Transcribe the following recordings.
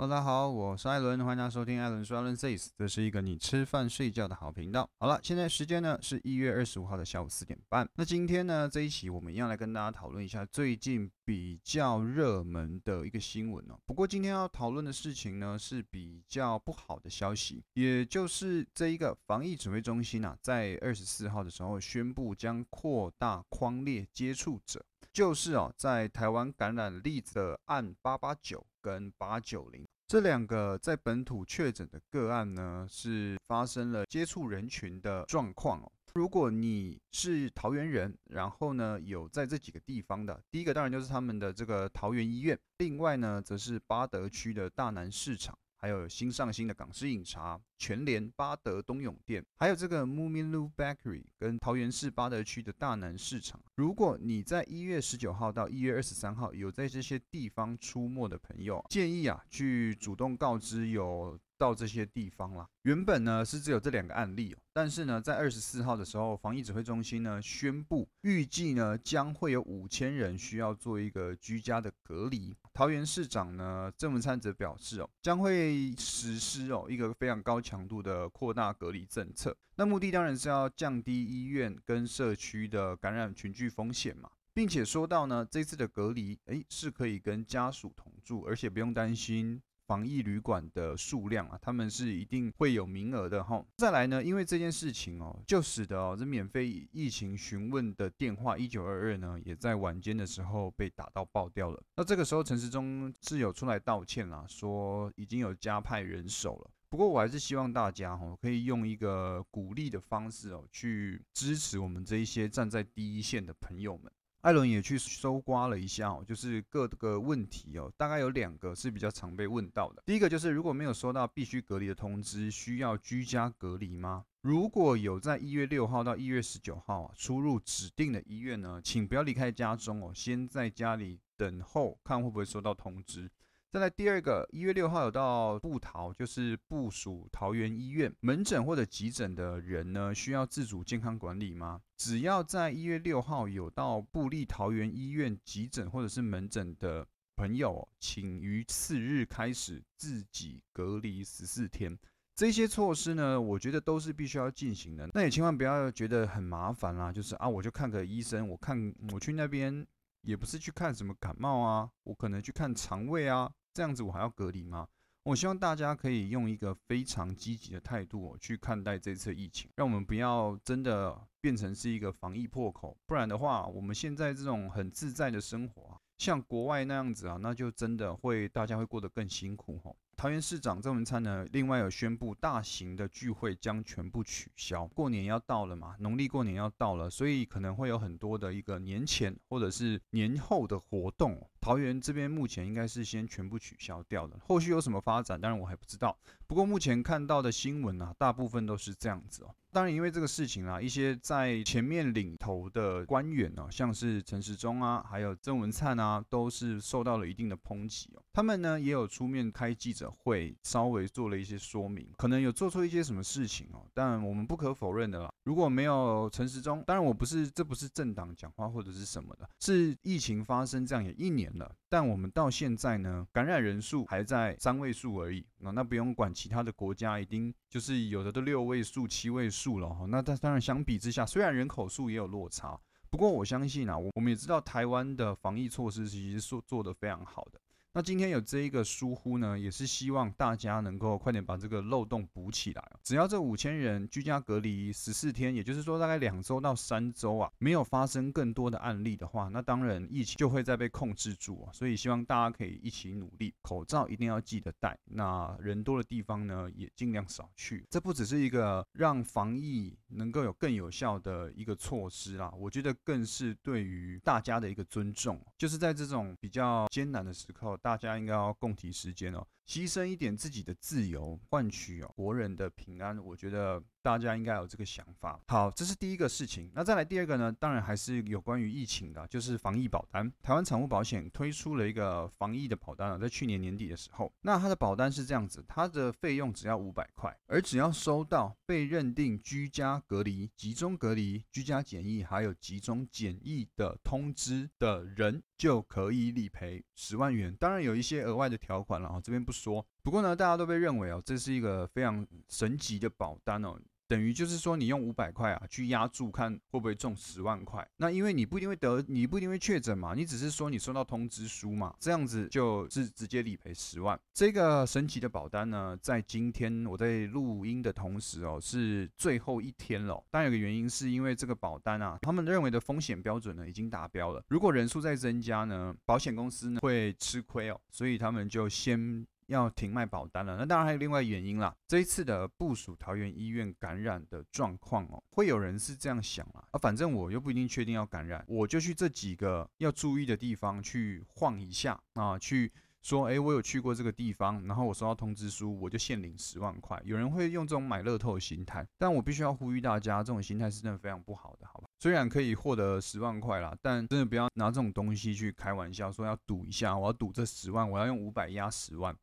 Hello，大家好，我是艾伦，欢迎大家收听艾伦说艾伦 says，这是一个你吃饭睡觉的好频道。好了，现在时间呢是一月二十五号的下午四点半。那今天呢这一期我们一样来跟大家讨论一下最近比较热门的一个新闻哦。不过今天要讨论的事情呢是比较不好的消息，也就是这一个防疫指挥中心啊，在二十四号的时候宣布将扩大框列接触者。就是哦，在台湾感染例子的案八八九跟八九零这两个在本土确诊的个案呢，是发生了接触人群的状况哦。如果你是桃园人，然后呢有在这几个地方的，第一个当然就是他们的这个桃园医院，另外呢则是八德区的大南市场。还有新上新的港式饮茶、全联、巴德东永店，还有这个 Moominlu Bakery 跟桃园市巴德区的大南市场。如果你在一月十九号到一月二十三号有在这些地方出没的朋友，建议啊去主动告知有。到这些地方啦。原本呢是只有这两个案例，但是呢在二十四号的时候，防疫指挥中心呢宣布，预计呢将会有五千人需要做一个居家的隔离。桃园市长呢郑文灿则表示哦，将会实施哦一个非常高强度的扩大隔离政策。那目的当然是要降低医院跟社区的感染群聚风险嘛，并且说到呢这次的隔离，诶是可以跟家属同住，而且不用担心。防疫旅馆的数量啊，他们是一定会有名额的哈。再来呢，因为这件事情哦，就使得哦这免费疫情询问的电话一九二二呢，也在晚间的时候被打到爆掉了。那这个时候陈时中是有出来道歉啦，说已经有加派人手了。不过我还是希望大家哈，可以用一个鼓励的方式哦，去支持我们这一些站在第一线的朋友们。艾伦也去搜刮了一下哦，就是各个问题哦，大概有两个是比较常被问到的。第一个就是如果没有收到必须隔离的通知，需要居家隔离吗？如果有在一月六号到一月十九号啊出入指定的医院呢，请不要离开家中哦，先在家里等候，看会不会收到通知。再来第二个，一月六号有到布桃，就是部署桃园医院门诊或者急诊的人呢，需要自主健康管理吗？只要在一月六号有到布利桃园医院急诊或者是门诊的朋友，请于次日开始自己隔离十四天。这些措施呢，我觉得都是必须要进行的。那也千万不要觉得很麻烦啦，就是啊，我就看个医生，我看我去那边也不是去看什么感冒啊，我可能去看肠胃啊。这样子我还要隔离吗？我希望大家可以用一个非常积极的态度去看待这次疫情，让我们不要真的变成是一个防疫破口，不然的话，我们现在这种很自在的生活，像国外那样子啊，那就真的会大家会过得更辛苦吼。桃园市长郑文灿呢，另外有宣布，大型的聚会将全部取消。过年要到了嘛，农历过年要到了，所以可能会有很多的一个年前或者是年后的活动。桃园这边目前应该是先全部取消掉的，后续有什么发展，当然我还不知道。不过目前看到的新闻啊，大部分都是这样子哦。当然，因为这个事情啊，一些在前面领头的官员呢，像是陈时中啊，还有郑文灿啊，都是受到了一定的抨击哦。他们呢也有出面开记者会，稍微做了一些说明，可能有做出一些什么事情哦。但我们不可否认的啦，如果没有陈时中，当然我不是，这不是政党讲话或者是什么的，是疫情发生这样也一年了，但我们到现在呢，感染人数还在三位数而已。那那不用管其他的国家，已经就是有的都六位数、七位数了哈。那但当然相比之下，虽然人口数也有落差，不过我相信啊，我我们也知道台湾的防疫措施其实做做得非常好的。那今天有这一个疏忽呢，也是希望大家能够快点把这个漏洞补起来。只要这五千人居家隔离十四天，也就是说大概两周到三周啊，没有发生更多的案例的话，那当然疫情就会再被控制住啊。所以希望大家可以一起努力，口罩一定要记得戴。那人多的地方呢，也尽量少去。这不只是一个让防疫能够有更有效的一个措施啦，我觉得更是对于大家的一个尊重。就是在这种比较艰难的时刻。大家应该要共体时间哦，牺牲一点自己的自由，换取哦国人的平安。我觉得。大家应该有这个想法。好，这是第一个事情。那再来第二个呢？当然还是有关于疫情的，就是防疫保单。台湾产物保险推出了一个防疫的保单啊，在去年年底的时候，那它的保单是这样子，它的费用只要五百块，而只要收到被认定居家隔离、集中隔离、居家检疫还有集中检疫的通知的人，就可以理赔十万元。当然有一些额外的条款了啊，这边不说。不过呢，大家都被认为啊，这是一个非常神奇的保单哦。等于就是说，你用五百块啊去压注，看会不会中十万块。那因为你不一定会得，你不一定会确诊嘛，你只是说你收到通知书嘛，这样子就是直接理赔十万。这个神奇的保单呢，在今天我在录音的同时哦，是最后一天了。当然有个原因是因为这个保单啊，他们认为的风险标准呢已经达标了。如果人数在增加呢，保险公司呢会吃亏哦，所以他们就先。要停卖保单了，那当然还有另外原因啦。这一次的部署桃园医院感染的状况哦，会有人是这样想啊，啊，反正我又不一定确定要感染，我就去这几个要注意的地方去晃一下啊，去说，哎，我有去过这个地方，然后我收到通知书，我就限领十万块。有人会用这种买乐透的心态，但我必须要呼吁大家，这种心态是真的非常不好的，好吧？虽然可以获得十万块啦，但真的不要拿这种东西去开玩笑，说要赌一下，我要赌这十万，我要用五百压十万。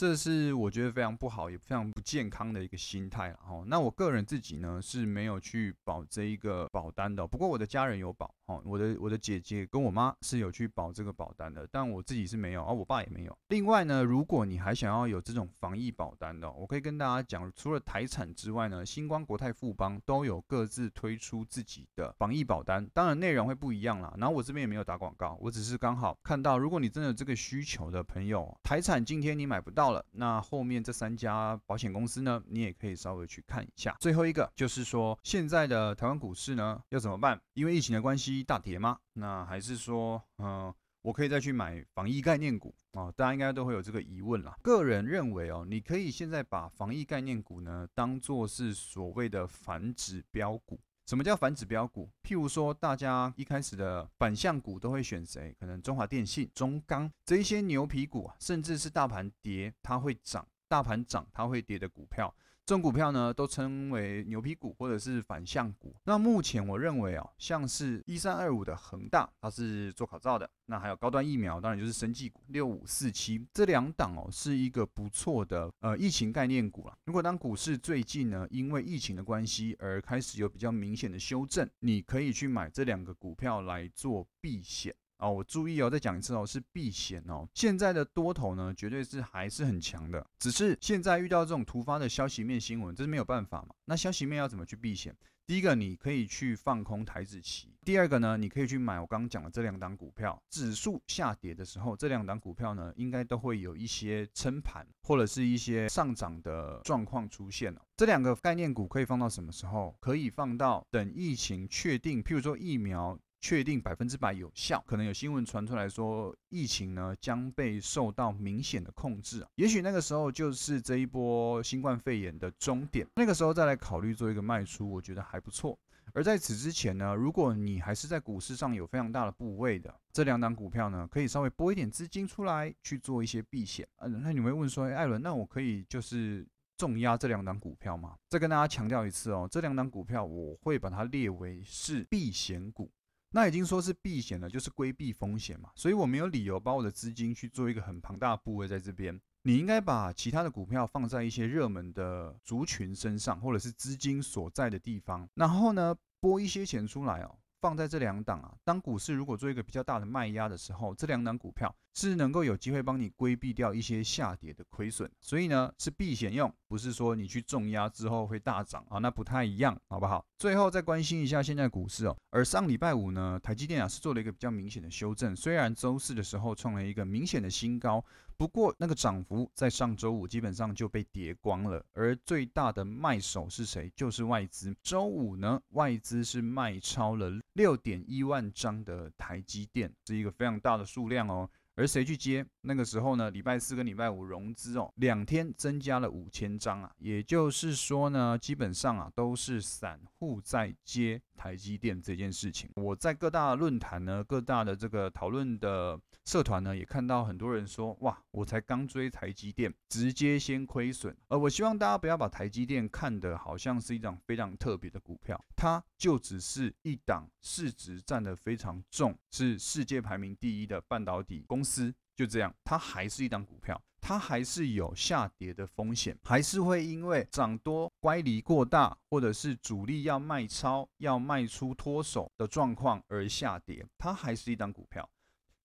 这是我觉得非常不好，也非常不健康的一个心态了哈。那我个人自己呢是没有去保这一个保单的，不过我的家人有保哈。我的我的姐姐跟我妈是有去保这个保单的，但我自己是没有，而我爸也没有。另外呢，如果你还想要有这种防疫保单的，我可以跟大家讲，除了台产之外呢，星光、国泰、富邦都有各自推出自己的防疫保单，当然内容会不一样啦。然后我这边也没有打广告，我只是刚好看到，如果你真的有这个需求的朋友，台产今天你买不到。了，那后面这三家保险公司呢，你也可以稍微去看一下。最后一个就是说，现在的台湾股市呢要怎么办？因为疫情的关系大跌吗？那还是说，嗯，我可以再去买防疫概念股啊？大家应该都会有这个疑问啦。个人认为哦，你可以现在把防疫概念股呢当做是所谓的反指标股。什么叫反指标股？譬如说，大家一开始的反向股都会选谁？可能中华电信、中钢这一些牛皮股啊，甚至是大盘跌它会涨，大盘涨它会跌的股票。这种股票呢，都称为牛皮股或者是反向股。那目前我认为啊，像是一三二五的恒大，它是做口罩的。那还有高端疫苗，当然就是生技股六五四七这两档哦，是一个不错的呃疫情概念股了。如果当股市最近呢，因为疫情的关系而开始有比较明显的修正，你可以去买这两个股票来做避险。哦，我注意哦，再讲一次哦，是避险哦。现在的多头呢，绝对是还是很强的，只是现在遇到这种突发的消息面新闻，这是没有办法嘛。那消息面要怎么去避险？第一个，你可以去放空台子期；第二个呢，你可以去买我刚刚讲的这两档股票。指数下跌的时候，这两档股票呢，应该都会有一些撑盘或者是一些上涨的状况出现了。这两个概念股可以放到什么时候？可以放到等疫情确定，譬如说疫苗。确定百分之百有效，可能有新闻传出来说疫情呢将被受到明显的控制，也许那个时候就是这一波新冠肺炎的终点，那个时候再来考虑做一个卖出，我觉得还不错。而在此之前呢，如果你还是在股市上有非常大的部位的这两档股票呢，可以稍微拨一点资金出来去做一些避险。嗯，那你会问说，艾伦，那我可以就是重压这两档股票吗？再跟大家强调一次哦，这两档股票我会把它列为是避险股。那已经说是避险了，就是规避风险嘛，所以我没有理由把我的资金去做一个很庞大的部位在这边。你应该把其他的股票放在一些热门的族群身上，或者是资金所在的地方，然后呢拨一些钱出来哦。放在这两档啊，当股市如果做一个比较大的卖压的时候，这两档股票是能够有机会帮你规避掉一些下跌的亏损，所以呢是避险用，不是说你去重压之后会大涨啊，那不太一样，好不好？最后再关心一下现在股市哦，而上礼拜五呢，台积电啊是做了一个比较明显的修正，虽然周四的时候创了一个明显的新高。不过那个涨幅在上周五基本上就被跌光了，而最大的卖手是谁？就是外资。周五呢，外资是卖超了六点一万张的台积电，是一个非常大的数量哦。而谁去接？那个时候呢，礼拜四跟礼拜五融资哦，两天增加了五千张啊，也就是说呢，基本上啊都是散户在接台积电这件事情。我在各大论坛呢，各大的这个讨论的社团呢，也看到很多人说，哇，我才刚追台积电，直接先亏损。而我希望大家不要把台积电看得好像是一张非常特别的股票，它就只是一档市值占得非常重，是世界排名第一的半导体公司。就这样，它还是一档股票，它还是有下跌的风险，还是会因为涨多乖离过大，或者是主力要卖超、要卖出脱手的状况而下跌。它还是一档股票，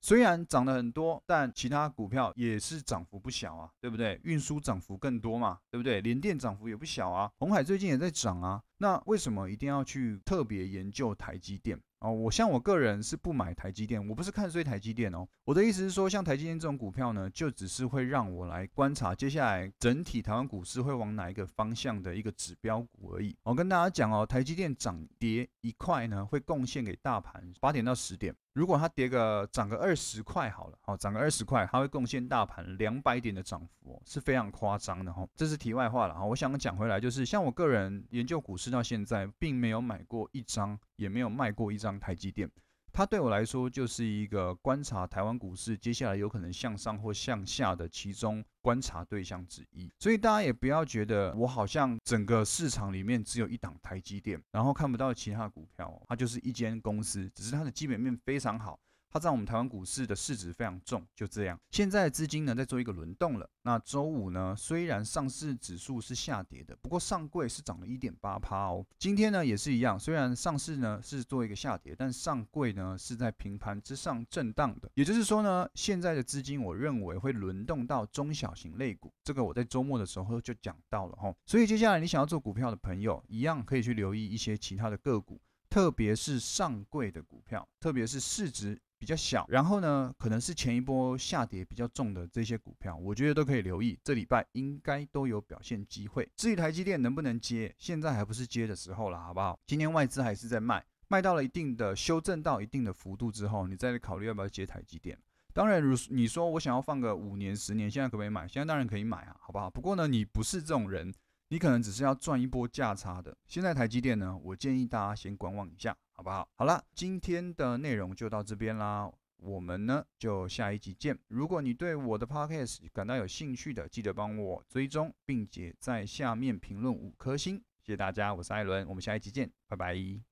虽然涨得很多，但其他股票也是涨幅不小啊，对不对？运输涨幅更多嘛，对不对？联电涨幅也不小啊，红海最近也在涨啊。那为什么一定要去特别研究台积电？哦，我像我个人是不买台积电，我不是看衰台积电哦。我的意思是说，像台积电这种股票呢，就只是会让我来观察接下来整体台湾股市会往哪一个方向的一个指标股而已。我跟大家讲哦，台积电涨跌一块呢，会贡献给大盘八点到十点。如果它跌个涨个二十块好了，好涨个二十块，它会贡献大盘两百点的涨幅哦，是非常夸张的哈。这是题外话了哈。我想讲回来，就是像我个人研究股市到现在，并没有买过一张，也没有卖过一张台积电。它对我来说就是一个观察台湾股市接下来有可能向上或向下的其中观察对象之一，所以大家也不要觉得我好像整个市场里面只有一档台积电，然后看不到其他股票，它就是一间公司，只是它的基本面非常好。它在我们台湾股市的市值非常重，就这样。现在资金呢在做一个轮动了。那周五呢，虽然上市指数是下跌的，不过上柜是涨了一点八趴哦。今天呢也是一样，虽然上市呢是做一个下跌，但上柜呢是在平盘之上震荡的。也就是说呢，现在的资金我认为会轮动到中小型类股，这个我在周末的时候就讲到了哈。所以接下来你想要做股票的朋友，一样可以去留意一些其他的个股，特别是上柜的股票，特别是市值。比较小，然后呢，可能是前一波下跌比较重的这些股票，我觉得都可以留意，这礼拜应该都有表现机会。至于台积电能不能接，现在还不是接的时候了，好不好？今天外资还是在卖，卖到了一定的修正到一定的幅度之后，你再考虑要不要接台积电。当然，如你说我想要放个五年、十年，现在可不可以买？现在当然可以买啊，好不好？不过呢，你不是这种人，你可能只是要赚一波价差的。现在台积电呢，我建议大家先观望一下。好不好？好了，今天的内容就到这边啦。我们呢就下一集见。如果你对我的 podcast 感到有兴趣的，记得帮我追踪，并且在下面评论五颗星。谢谢大家，我是艾伦，我们下一集见，拜拜。